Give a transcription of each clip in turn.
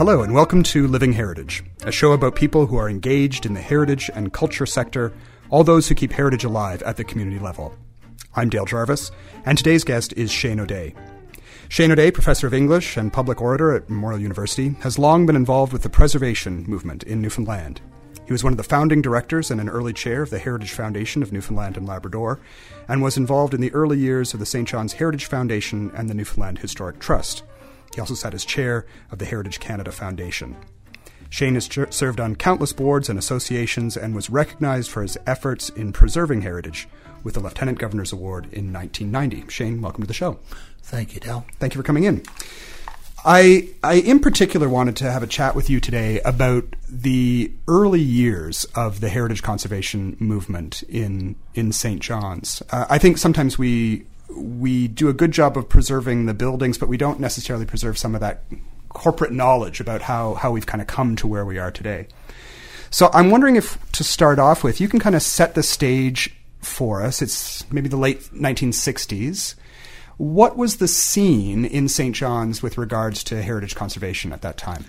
Hello, and welcome to Living Heritage, a show about people who are engaged in the heritage and culture sector, all those who keep heritage alive at the community level. I'm Dale Jarvis, and today's guest is Shane O'Dea. Shane O'Dea, professor of English and public orator at Memorial University, has long been involved with the preservation movement in Newfoundland. He was one of the founding directors and an early chair of the Heritage Foundation of Newfoundland and Labrador, and was involved in the early years of the St. John's Heritage Foundation and the Newfoundland Historic Trust. He also sat as chair of the Heritage Canada Foundation. Shane has ch- served on countless boards and associations and was recognized for his efforts in preserving heritage with the Lieutenant Governor's Award in 1990. Shane, welcome to the show. Thank you, Dale. Thank you for coming in. I, I in particular wanted to have a chat with you today about the early years of the heritage conservation movement in in St. John's. Uh, I think sometimes we we do a good job of preserving the buildings, but we don't necessarily preserve some of that corporate knowledge about how how we've kind of come to where we are today. So I'm wondering if to start off with, you can kind of set the stage for us. It's maybe the late 1960s. What was the scene in St. John's with regards to heritage conservation at that time?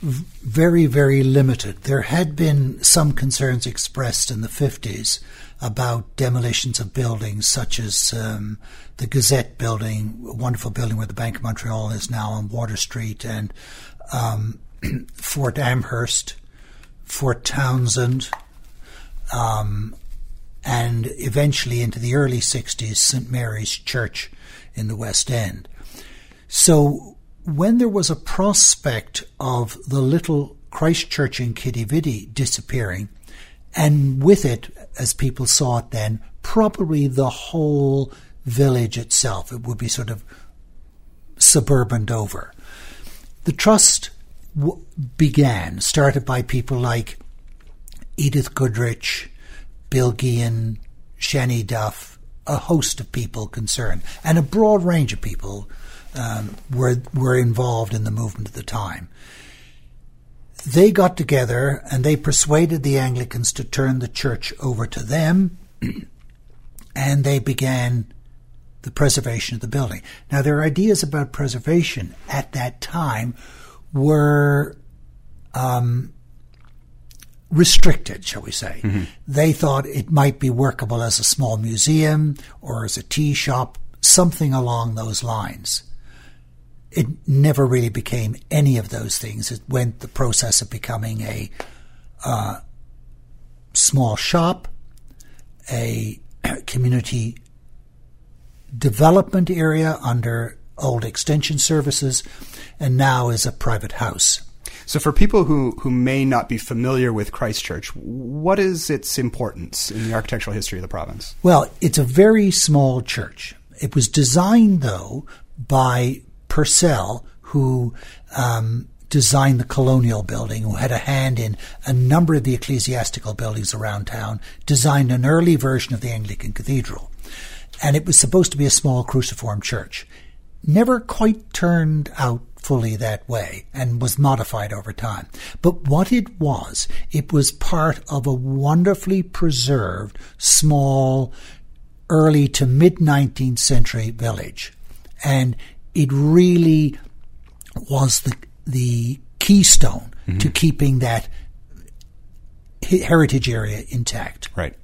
Very, very limited. There had been some concerns expressed in the 50s about demolitions of buildings, such as um, the Gazette building, a wonderful building where the Bank of Montreal is now on Water Street, and um, Fort Amherst, Fort Townsend, um, and eventually into the early 60s, St. Mary's Church in the West End. So when there was a prospect of the little Christ Church in Quidi-Vidi disappearing, and with it, as people saw it then, probably the whole village itself, it would be sort of suburbaned over. The trust w- began, started by people like Edith Goodrich, Bill Guillen, Shannie Duff, a host of people concerned, and a broad range of people um, were were involved in the movement at the time. They got together and they persuaded the Anglicans to turn the church over to them, and they began the preservation of the building. Now, their ideas about preservation at that time were um, restricted, shall we say. Mm-hmm. They thought it might be workable as a small museum or as a tea shop, something along those lines. It never really became any of those things. It went the process of becoming a uh, small shop, a community development area under old extension services, and now is a private house. So, for people who, who may not be familiar with Christchurch, what is its importance in the architectural history of the province? Well, it's a very small church. It was designed, though, by Purcell, who um, designed the colonial building, who had a hand in a number of the ecclesiastical buildings around town, designed an early version of the Anglican Cathedral. And it was supposed to be a small cruciform church. Never quite turned out fully that way and was modified over time. But what it was, it was part of a wonderfully preserved, small, early to mid 19th century village. And it really was the, the keystone mm-hmm. to keeping that heritage area intact. Right.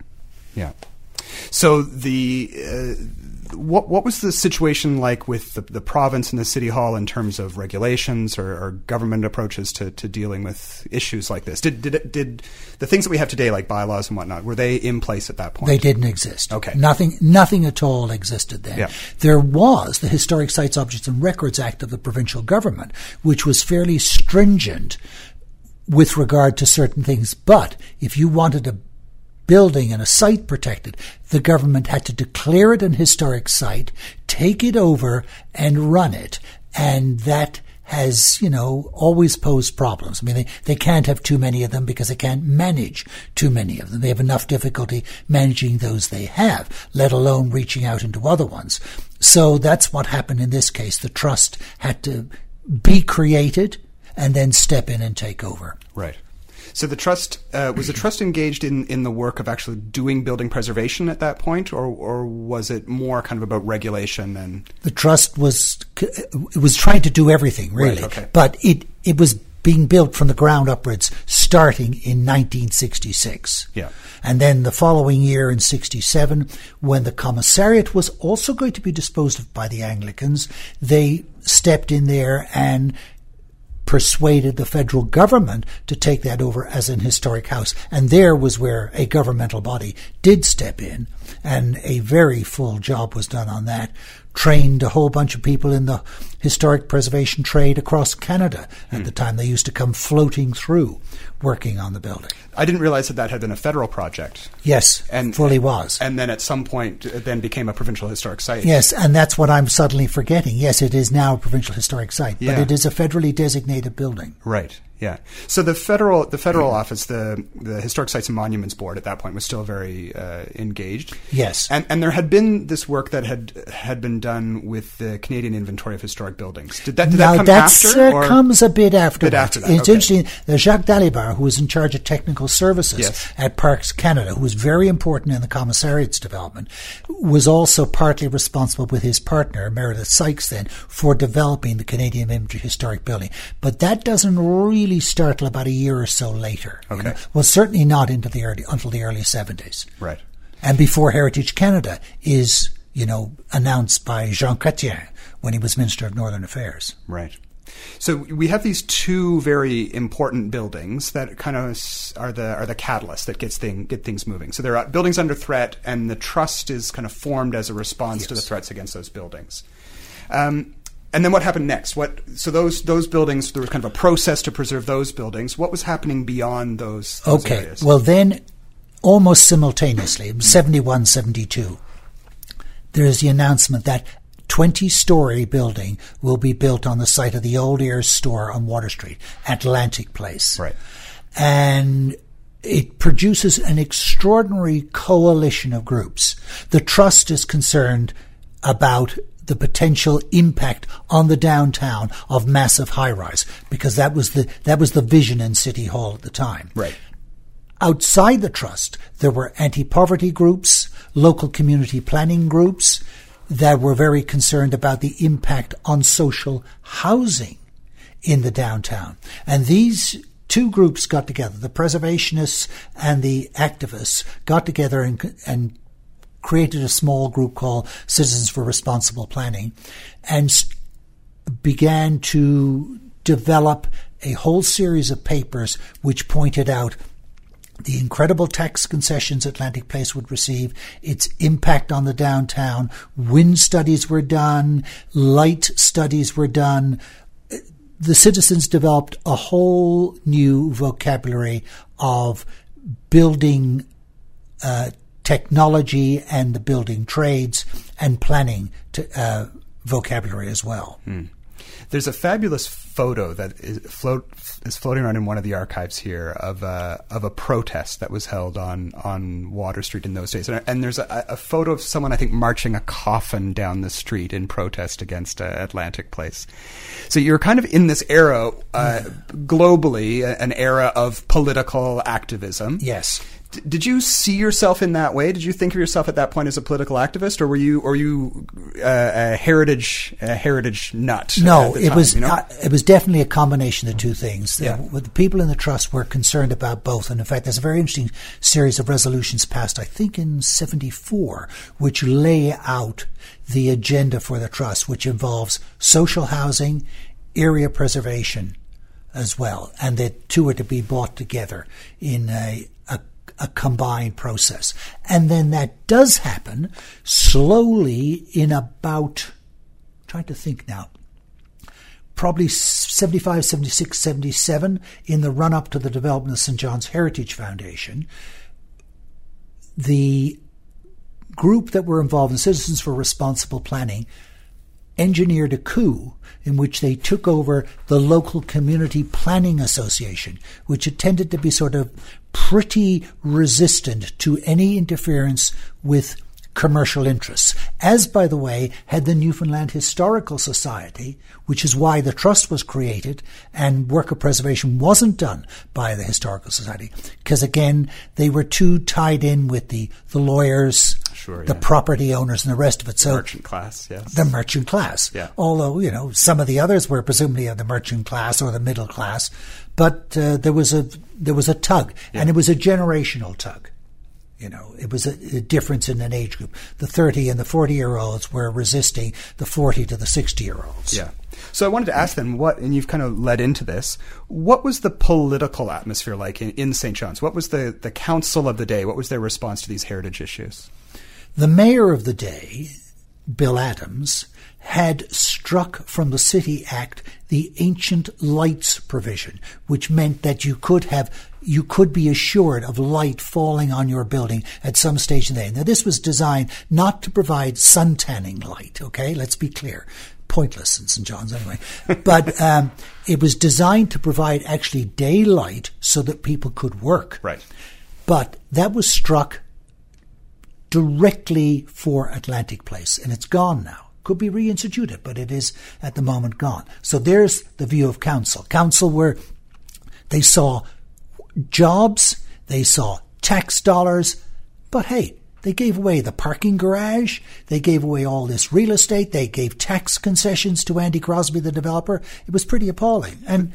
Yeah. So the uh, what what was the situation like with the, the, province and the city hall in terms of regulations or, or, government approaches to, to dealing with issues like this? Did, did did the things that we have today, like bylaws and whatnot, were they in place at that point? They didn't exist. Okay, nothing nothing at all existed then. Yeah. There was the Historic Sites, Objects and Records Act of the provincial government, which was fairly stringent with regard to certain things. But if you wanted to building and a site protected, the government had to declare it an historic site, take it over and run it. And that has, you know, always posed problems. I mean, they, they can't have too many of them because they can't manage too many of them. They have enough difficulty managing those they have, let alone reaching out into other ones. So that's what happened in this case. The trust had to be created and then step in and take over. Right. So the trust uh, was the trust engaged in, in the work of actually doing building preservation at that point, or or was it more kind of about regulation and the trust was it was trying to do everything really, Right, okay. but it it was being built from the ground upwards, starting in 1966. Yeah. And then the following year in 67, when the commissariat was also going to be disposed of by the Anglicans, they stepped in there and persuaded the federal government to take that over as an historic house. And there was where a governmental body did step in, and a very full job was done on that. Trained a whole bunch of people in the historic preservation trade across Canada at hmm. the time. They used to come floating through working on the building. I didn't realize that that had been a federal project. Yes, And fully was. And then at some point, it then became a provincial historic site. Yes, and that's what I'm suddenly forgetting. Yes, it is now a provincial historic site, Yeah. but it is a federally designated building. Right. Yeah. So the federal the federal office, the the Historic Sites and Monuments Board, at that point was still very uh, engaged. Yes. And and there had been this work that had had been done with the Canadian Inventory of Historic Buildings. Did that did now that come after? uh, comes a bit after Bit after that, It's okay. interesting. that Jacques Dalibard, who was in charge of technical services Yes. at Parks Canada, who was very important in the commissariat's development, was also partly responsible with his partner Meredith Sykes then for developing the Canadian Inventory Historic Building. But that doesn't really start till about a year or so later. you know. Well, certainly not into the early until the early seventies. right. and before Heritage Canada is, you know, announced by Jean Chrétien when he was Minister of Northern Affairs. Right. So we have these two very important buildings that kind of are the are the catalyst that gets thing get things moving. So there are buildings under threat, and the trust is kind of formed as a response to the threats against those buildings. Um, and then what happened next? What so those those buildings there was kind of a process to preserve those buildings. What was happening beyond those? those Okay, areas? well then, almost simultaneously, 71, 72, there is the announcement that 20-story building will be built on the site of the old Ayres store on Water Street, Atlantic Place. Right. and it produces an extraordinary coalition of groups. The trust is concerned about the potential impact on the downtown of massive high rise because that was the that was the vision in City Hall at the time. right. Outside the trust, there were anti-poverty groups, local community planning groups that were very concerned about the impact on social housing in the downtown. And these two groups got together, the preservationists and the activists got together and, and created a small group called Citizens for Responsible Planning and began to develop a whole series of papers which pointed out the incredible tax concessions Atlantic Place would receive, its impact on the downtown. Wind studies were done, light studies were done. The citizens developed a whole new vocabulary of building uh, technology and the building trades and planning to, uh, vocabulary as well. There's a fabulous photo that is, float, is floating around in one of the archives here of a, of a protest that was held on, on Water Street in those days. And, and there's a, a photo of someone, I think, marching a coffin down the street in protest against uh, Atlantic Place. So you're kind of in this era, uh, globally, an era of political activism. Yes. D- Did you see yourself in that way? Did you think of yourself at that point as a political activist, or were you, or you uh, a heritage, a heritage nut? No, it was you know? it was definitely a combination of the two things. The- Yeah. the people in the trust were concerned about both, and in fact, there's a very interesting series of resolutions passed, I think, in '74, which lay out the agenda for the trust, which involves social housing, area preservation, as well, and the two are to be brought together in a, a combined process. And then that does happen slowly in about, trying to think now, probably 75, 76, 77 in the run up to the development of St. John's Heritage Foundation. The group that were involved in Citizens for Responsible Planning engineered a coup in which they took over the local community planning association, which had tended to be sort of pretty resistant to any interference with commercial interests, as, by the way, had the Newfoundland Historical Society, which is why the trust was created and work of preservation wasn't done by the Historical Society. Because again, they were too tied in with the, the lawyers, Sure, the yeah. property owners, and the rest of it. So Merchant class, yes. the merchant class. Yeah. Although, you know, some of the others were presumably of the merchant class or the middle class, but uh, there was a there was a tug, and it was a generational tug. You know, it was a, a difference in an age group. The 30 and the 40 year olds were resisting the 40 to the 60 year olds. Yeah. So I wanted to ask then what, and you've kind of led into this, what was the political atmosphere like in, in St. John's? What was the, the council of the day? What was their response to these heritage issues? The mayor of the day, Bill Adams, had struck from the City Act the ancient lights provision, which meant that you could have you could be assured of light falling on your building at some stage in the day. Now this was designed not to provide sun tanning light, okay? Let's be clear. Pointless in St. John's anyway. But um, it was designed to provide actually daylight so that people could work. Right. But that was struck directly for Atlantic Place, and it's gone now. Could be reinstituted, but it is at the moment gone. So there's the view of council. Council where they saw jobs, they saw tax dollars, but hey, they gave away the parking garage, they gave away all this real estate, they gave tax concessions to Andy Crosbie, the developer. It was pretty appalling. And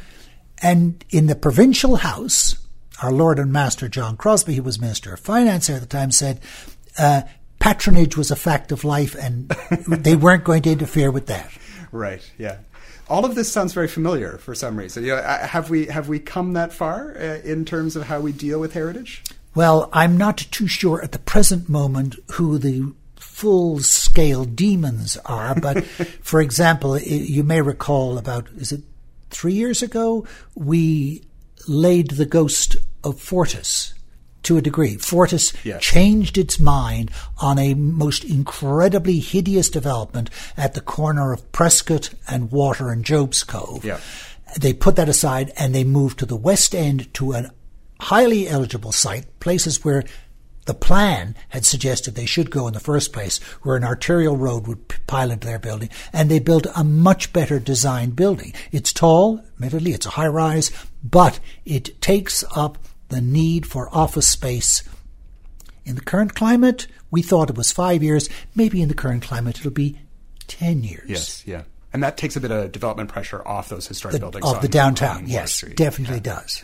and in the provincial house, our Lord and Master John Crosbie, who was Minister of Finance at the time, said uh, patronage was a fact of life, and they weren't going to interfere with that. Right. Yeah. All of this sounds very familiar for some reason. You know, uh, have we have we come that far uh, in terms of how we deal with heritage? Well, I'm not too sure at the present moment who the full scale demons are, but for example, you may recall about, is it three years ago, we laid the ghost of Fortis to a degree. Fortis Yes. changed its mind on a most incredibly hideous development at the corner of Prescott and Water and Job's Cove. Yeah. They put that aside and they moved to the west end to a highly eligible site, places where the plan had suggested they should go in the first place, where an arterial road would pile into their building, and they built a much better designed building. It's tall, admittedly, it's a high rise, but it takes up the need for office space. In the current climate, we thought it was five years. Maybe in the current climate, it'll be ten years. Yes. Yeah. And that takes a bit of development pressure off those historic buildings of the downtown. yes, Street. definitely does.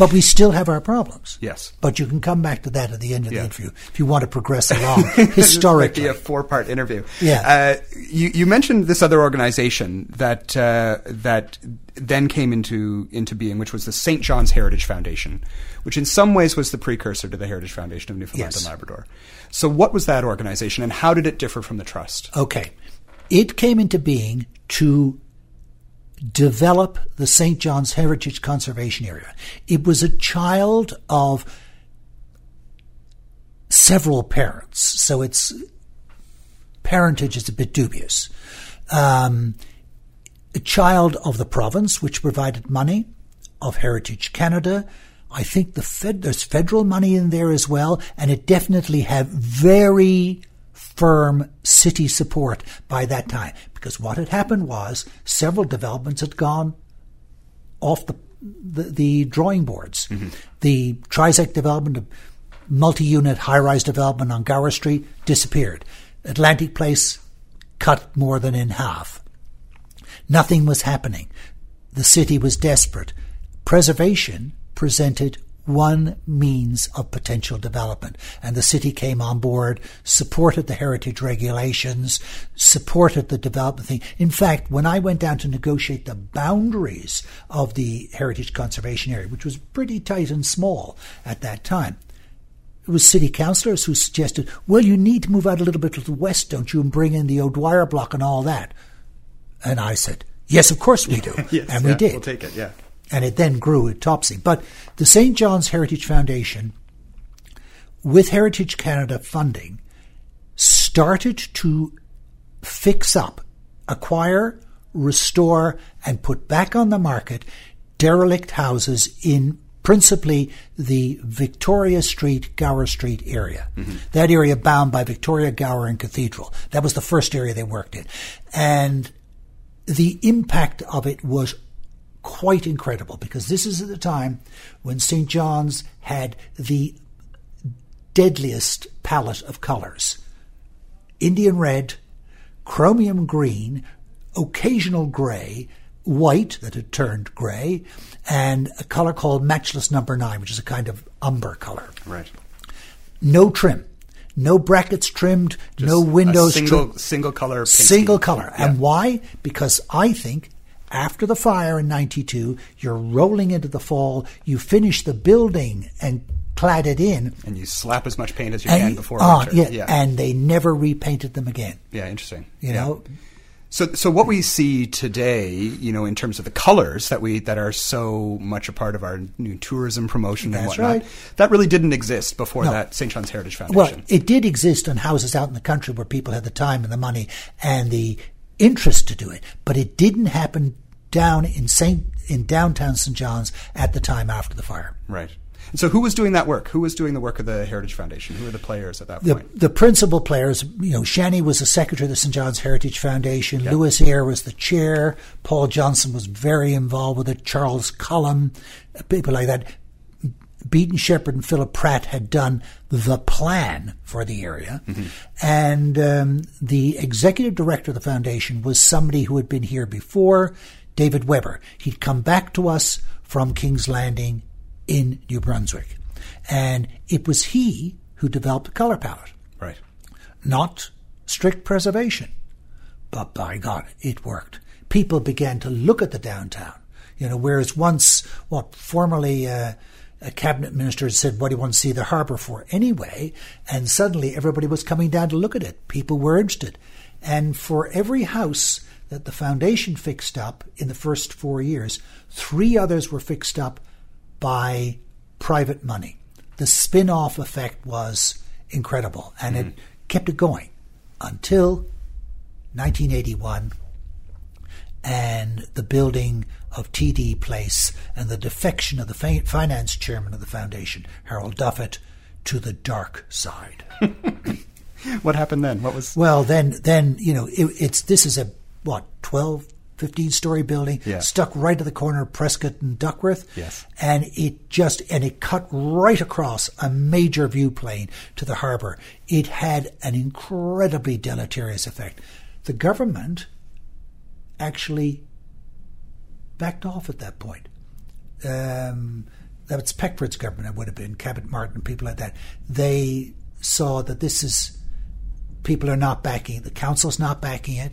But we still have our problems. Yes. But you can come back to that at the end of Yeah. the interview if you want to progress along This might historically. be a four-part interview. Yeah. Uh, you, you mentioned this other organization that uh, that then came into into being, which was the St. John's Heritage Foundation, which in some ways was the precursor to the Heritage Foundation of Newfoundland Yes. and Labrador. So, what was that organization, and how did it differ from the trust? Okay. It came into being to develop the St. John's Heritage Conservation Area. It was a child of several parents, so its parentage is a bit dubious. Um, a child of the province, which provided money, of Heritage Canada. I think the fed, there's federal money in there as well, and it definitely had very firm city support by that time. Because what had happened was several developments had gone off the the, the drawing boards. Mm-hmm. The Trizec development, a multi-unit high-rise development on Gower Street, disappeared. Atlantic Place cut more than in half. Nothing was happening. The city was desperate. Preservation presented one means of potential development. And the city came on board, supported the heritage regulations, supported the development thing. In fact, when I went down to negotiate the boundaries of the heritage conservation area, which was pretty tight and small at that time, it was city councillors who suggested, well, you need to move out a little bit to the west, don't you, and bring in the O'Dwyer block and all that. And I said, yes, of course we do. Yes, and we yeah, did We'll take it. Yeah. And it then grew at Topsy. But the St. John's Heritage Foundation, with Heritage Canada funding, started to fix up, acquire, restore, and put back on the market derelict houses in principally the Victoria Street, Gower Street area. Mm-hmm. That area bound by Victoria, Gower, and Cathedral. That was the first area they worked in. And the impact of it was quite incredible because this is at the time when St. John's had the deadliest palette of colors Indian red, chromium green, occasional grey, white that had turned grey, and a color called matchless number nine, which is a kind of umber color. Right. No trim. No brackets trimmed, no Just a windows single trimmed. single color. Single color. Yeah. And why? Because I think after the fire in 92, you're rolling into the fall, you finish the building and clad it in. and you slap as much paint as you and- can before ah, winter. yeah, and they never repainted them again. yeah, interesting. You Yeah. know, So, so what we see today, you know, in terms of the colors that we that are so much a part of our new tourism promotion and whatnot, right. that really didn't exist before No. that St. John's Heritage Foundation. Well, Foundation. it did exist on houses out in the country where people had the time and the money and the interest to do it, but it didn't happen down in Saint in downtown St. John's at the time after the fire. right. And so, who was doing that work? Who was doing the work of the Heritage Foundation? Who were the players at that The, point? the principal players, you know, Shannie was the secretary of the St. John's Heritage Foundation. Lewis Ayre was the chair. Paul Johnson was very involved with it. Charles Cullum, people like that. Beaton Shepherd and Philip Pratt had done the plan for the area. And um, the executive director of the foundation was somebody who had been here before, David Weber. He'd come back to us from King's Landing in New Brunswick. And it was he who developed the color palette Right. not strict preservation. But by God, it worked. People began to look at the downtown. You know, whereas once, what formerly uh, a cabinet minister had said, "What do you want to see the harbour for anyway?" and suddenly everybody was coming down to look at it. People were interested, and for every house that the foundation fixed up in the first four years, three others were fixed up by private money. The spin off effect was incredible and it mm-hmm. kept it going until 1981 and the building of TD Place and the defection of the fi- finance chairman of the foundation, Harold Duffett, to the dark side. What happened then? What was? Well, then, then you know, it, it's this is a what 12, 15 story building Yeah. stuck right at the corner of Prescott and Duckworth. Yes. and it just and it cut right across a major view plane to the harbour. It had an incredibly deleterious effect. The government actually backed off at that point. Um, that's Peckford's government. It would have been Cabot Martin, people like that. They saw that this is people are not backing it. The council's not backing it.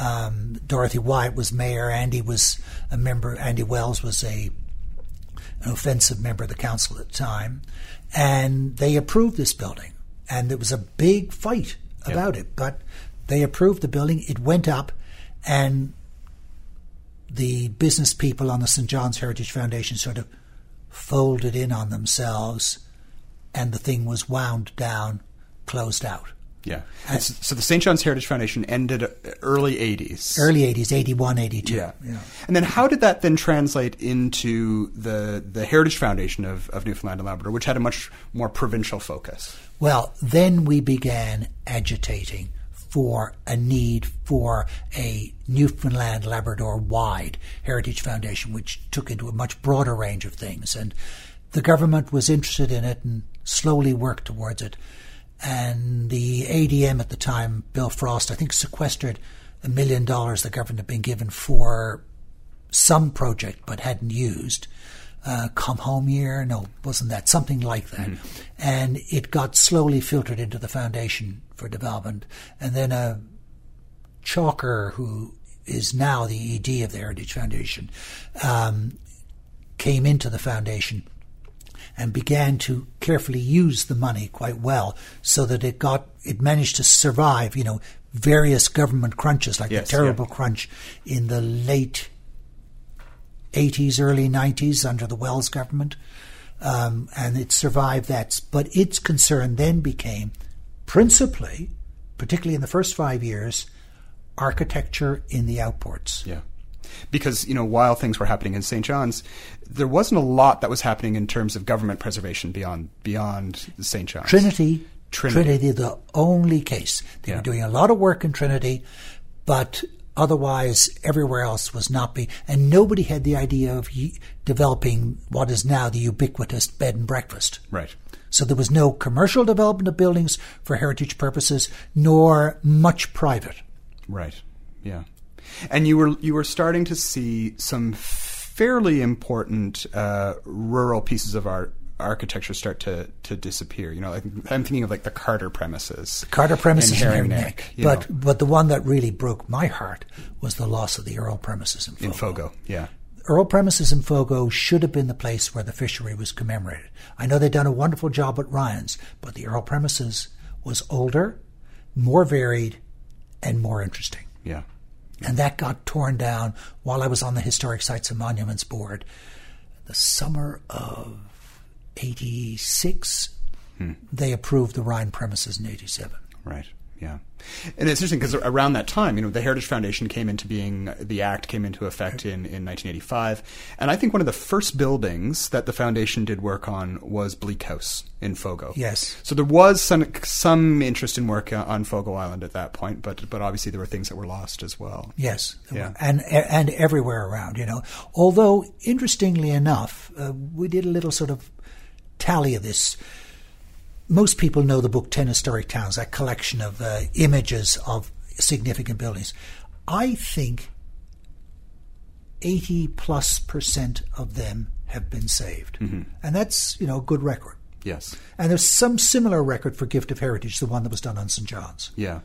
Um, Dorothy Wyatt was mayor. Andy was a member. Andy Wells was a an offensive member of the council at the time, and they approved this building. And there was a big fight about it, but they approved the building. It went up, and the business people on the St. John's Heritage Foundation sort of folded in on themselves, and the thing was wound down, closed out. Yeah. And so, the St. John's Heritage Foundation ended early 80s. Early 80s, 81, 82. Yeah. And then how did that then translate into the the Heritage Foundation of, of Newfoundland and Labrador, which had a much more provincial focus? Well, then we began agitating for a need for a Newfoundland Labrador wide heritage foundation, which took into a much broader range of things. And the government was interested in it and slowly worked towards it. And the ADM at the time, Bill Frost, I think sequestered a million dollars the government had been given for some project but hadn't used. Uh, come home year, no, wasn't that something like that? And it got slowly filtered into the foundation for development, and then a Chalker, who is now the ED of the Heritage Foundation, um, came into the foundation and began to carefully use the money quite well, so that it got it managed to survive. You know, various government crunches like Yes, the terrible crunch in the late 80s, early 90s under the Wells government. Um, and it survived that. But its concern then became principally, particularly in the first five years, architecture in the outports. Yeah. because you know while things were happening in St. John's, there wasn't a lot that was happening in terms of government preservation beyond beyond St. John's. Trinity, Trinity. Trinity, the only case. They Yeah. were doing a lot of work in Trinity, but otherwise everywhere else was not being. And nobody had the idea of developing what is now the ubiquitous bed and breakfast. Right. So there was no commercial development of buildings for heritage purposes, nor much private. Right. Yeah. And you were you were starting to see some fairly important uh, rural pieces of art architecture start to, to disappear. You know, like, I'm thinking of like the Carter premises. Carter premises in in Herring Herring Neck, Neck. But know, but the one that really broke my heart was the loss of the Earle premises in Fogo. in Fogo. Yeah. Earle premises in Fogo should have been the place where the fishery was commemorated. I know they've done a wonderful job at Ryan's, but the Earle premises was older, more varied, and more interesting. Yeah. And that got torn down while I was on the Historic Sites and Monuments Board. The summer of 86, they approved the Ryan premises in 87. Right. Yeah. And it's interesting because around that time, you know, the Heritage Foundation came into being, the Act came into effect in, in 1985. And I think one of the first buildings that the foundation did work on was Bleak House in Fogo. Yes. So there was some some interest in work uh, on Fogo Island at that point, but but obviously there were things that were lost as well. Yes, Yeah. and and everywhere around, you know. Although interestingly enough, uh, we did a little sort of tally of this. Most people know the book Ten Historic Towns, that collection of uh, images of significant buildings. I think eighty plus percent of them have been saved, Mm-hmm. and that's you know a good record. Yes. And there's some similar record for Gift of Heritage, the one that was done on St John's. Yeah,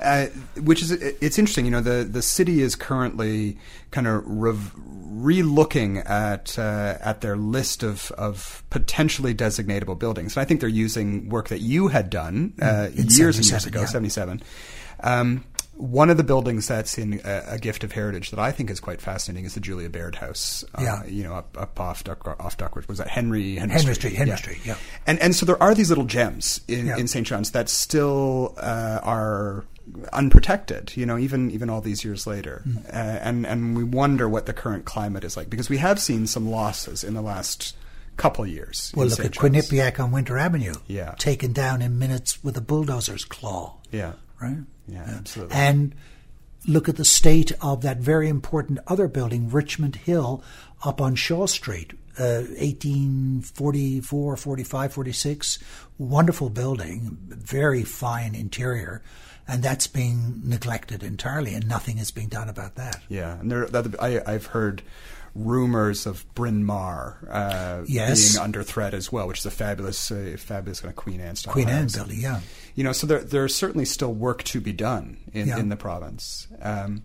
uh, which is it's interesting. You know, the the city is currently kind of rev- re-looking at uh, at their list of of potentially designatable buildings, and I think they're using work that you had done uh, years and years ago, yeah. seventy seven. Um, one of the buildings that's in a, a gift of heritage that I think is quite fascinating is the Julia Baird House. Uh, Yeah. you know, up, up off Duck, off Duckworth. Was that Henry Henry, Henry Street, Henry Street, yeah. And and so there are these little gems in, Yeah. in St. John's that still uh, are unprotected. You know, even even all these years later, Hmm. uh, and and we wonder what the current climate is like because we have seen some losses in the last couple years. Well, look St. at. Quinnipiac on Winter Avenue. Yeah. Taken down in minutes with a bulldozer's claw. Yeah, Right? Yeah, uh, absolutely. And look at the state of that very important other building, Richmond Hill, up on Shaw Street, uh, 1844, 45, 46. Wonderful building, very fine interior. And that's being neglected entirely, and nothing is being done about that. Yeah, and there, that, I, I've heard rumors of Bryn Mawr uh, Yes. being under threat as well, which is a fabulous, uh, fabulous kind of Queen Anne style. Queen Anne building, yeah. You know, so there, there's certainly still work to be done in, Yeah. in the province. Um,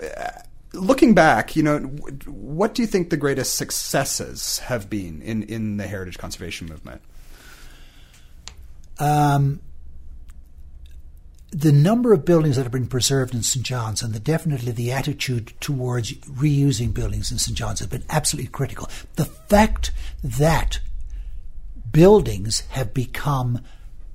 uh, looking back, you know, what do you think the greatest successes have been in, in the heritage conservation movement? Um, the number of buildings that have been preserved in St. John's and the, definitely the attitude towards reusing buildings in St. John's have been absolutely critical. The fact that buildings have become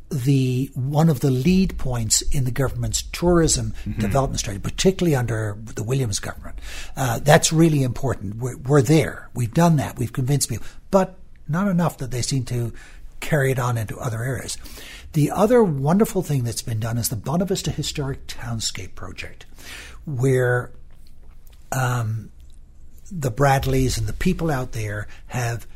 the one of the lead points in the government's tourism development strategy, particularly under the Williams government. Uh, that's really important. We're, we're there. We've done that. We've convinced people, but not enough that they seem to carry it on into other areas. The other wonderful thing that's been done is the Bonavista Historic Townscape Project, where um, the Bradleys and the people out there have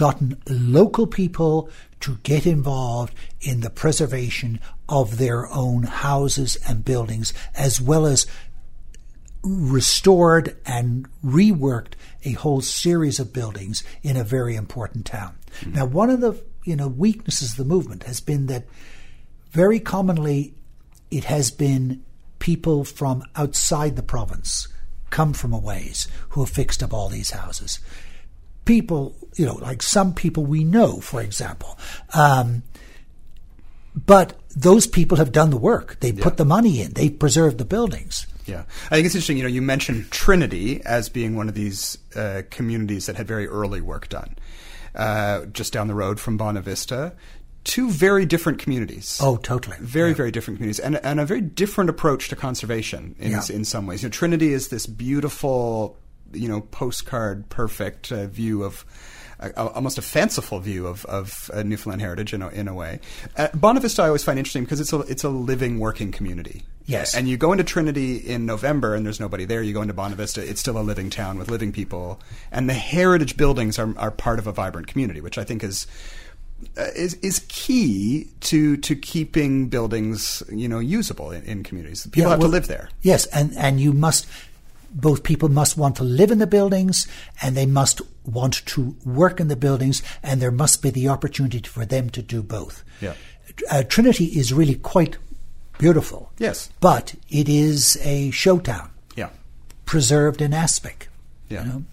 gotten local people to get involved in the preservation of their own houses and buildings, as well as restored and reworked a whole series of buildings in a very important town. Hmm. Now, one of the you know weaknesses of the movement has been that very commonly it has been people from outside the province, come from a ways, who have fixed up all these houses. People, you know, like some people we know, for example. Um, but those people have done the work. They put the money in. They preserved the buildings. Yeah, I think it's interesting. You know, you mentioned Trinity as being one of these uh, communities that had very early work done, uh, just down the road from Bonavista. two very different communities. Oh, totally. Very, yeah. very different communities, and and a very different approach to conservation in yeah. in some ways. You know, Trinity is this beautiful, you know, postcard perfect uh, view of. almost a fanciful view of, of uh, Newfoundland heritage in a, in a way. Uh, Bonavista I always find interesting because it's a it's a living, working community. Yes. And you go into Trinity in November and there's nobody there. You go into Bonavista, it's still a living town with living people. And the heritage buildings are, are part of a vibrant community, which I think is uh, is is key to to keeping buildings you know usable in, in communities. People yeah, have well, to live there. Yes, and and you must both people must want to live in the buildings and they must want to work in the buildings, and there must be the opportunity for them to do both. Yeah. Uh, Trinity is really quite beautiful. Yes. But it is a show town. Yeah. Preserved in aspect. Yeah. You know?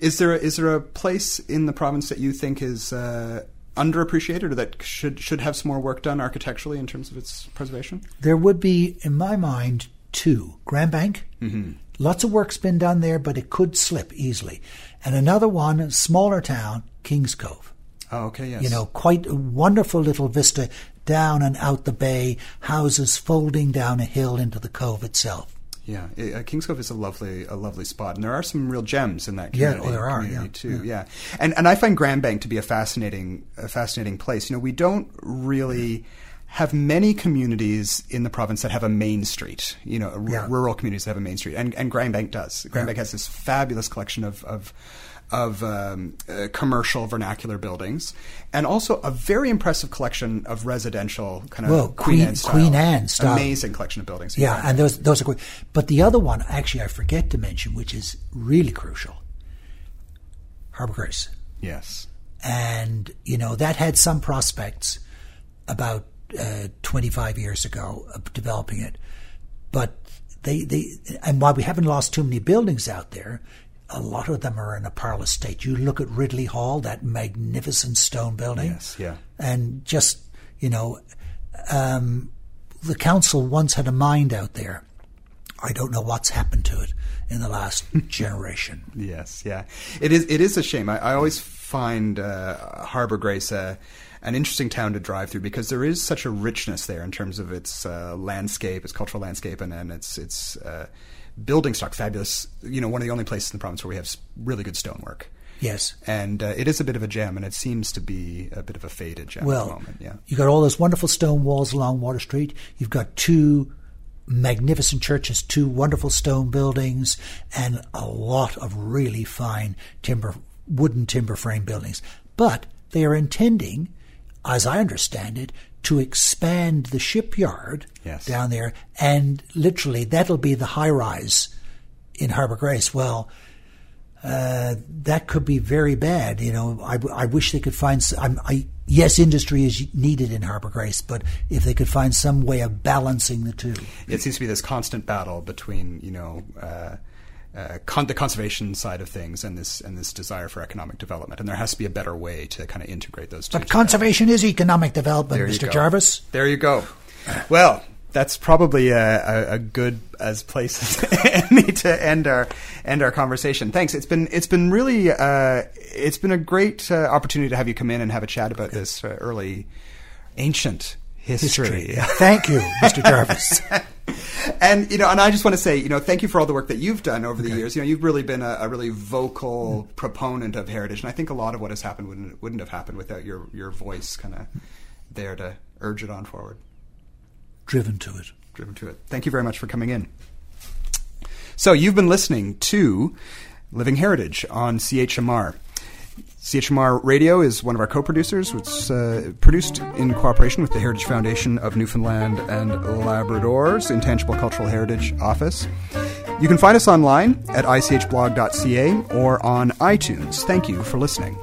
Is there a, is there a place in the province that you think is uh, underappreciated or that should should have some more work done architecturally in terms of its preservation? There would be, in my mind, two. Grand Bank. Mm-hmm. Lots of work's been done there, but it could slip easily. And another one, smaller town, Kings Cove. Oh, okay, yes. You know, quite a wonderful little vista down and out the bay, houses folding down a hill into the cove itself. Yeah, uh, Kings Cove is a lovely, a lovely spot, and there are some real gems in that community. Yeah, oh, there are. Yeah, too. Yeah. yeah, and and I find Grand Bank to be a fascinating, a fascinating place. You know, we don't really have many communities in the province that have a main street. You know, r- yeah. rural communities that have a main street, and and Grand Bank does. Grand yeah. Bank has this fabulous collection of of of um, uh, commercial vernacular buildings, and also a very impressive collection of residential kind of well, Queen, Queen Anne style. Queen Anne style. Amazing collection of buildings. Yeah, and those those are great. But the other one, actually, I forget to mention, which is really crucial, Harbour Grace. Yes, and you know that had some prospects about uh, 25 years ago of developing it, but they, they and while we haven't lost too many buildings out there, a lot of them are in a parlous state. You look at Ridley Hall, that magnificent stone building. Yes, yeah. And just, you know, um, the council once had a mind out there. I don't know what's happened to it in the last generation. Yes, yeah. It is, it is a shame. I, I always find uh, Harbour Grace uh, an interesting town to drive through because there is such a richness there in terms of its uh, landscape, its cultural landscape, and, and its, its uh, building stock fabulous. You know, one of the only places in the province where we have really good stonework. Yes, and uh, it is a bit of a gem, and it seems to be a bit of a faded gem well, at the moment. Yeah, you got all those wonderful stone walls along Water Street. You've got two magnificent churches, two wonderful stone buildings, and a lot of really fine timber, wooden timber frame buildings. But they are intending, as I understand it, to expand the shipyard yes. down there, and literally that'll be the high rise in Harbour Grace. Well, uh, that could be very bad. You know, I, I wish they could find. I, yes, industry is needed in Harbour Grace, but if they could find some way of balancing the two, it seems to be this constant battle between you know. Uh, uh, con- the conservation side of things and this and this desire for economic development, and there has to be a better way to kind of integrate those two. But together. conservation is economic development, Mr. Jarvis. There you go. Well, that's probably a, a, a, good as place as any to end our end our conversation. Thanks. It's been it's been really uh, it's been a great uh, opportunity to have you come in and have a chat about this uh, early ancient history. history. Thank you, Mr. Jarvis. and you know, and I just want to say, you know, thank you for all the work that you've done over the okay. years. You know, you've really been a, a really vocal mm. proponent of heritage, and I think a lot of what has happened wouldn't wouldn't have happened without your your voice, kind of there to urge it on forward. Driven to it. Driven to it. Thank you very much for coming in. So you've been listening to Living Heritage on CHMR. CHMR Radio is one of our co producers. It's uh, produced in cooperation with the Heritage Foundation of Newfoundland and Labrador's Intangible Cultural Heritage Office. You can find us online at ichblog.ca or on iTunes. Thank you for listening.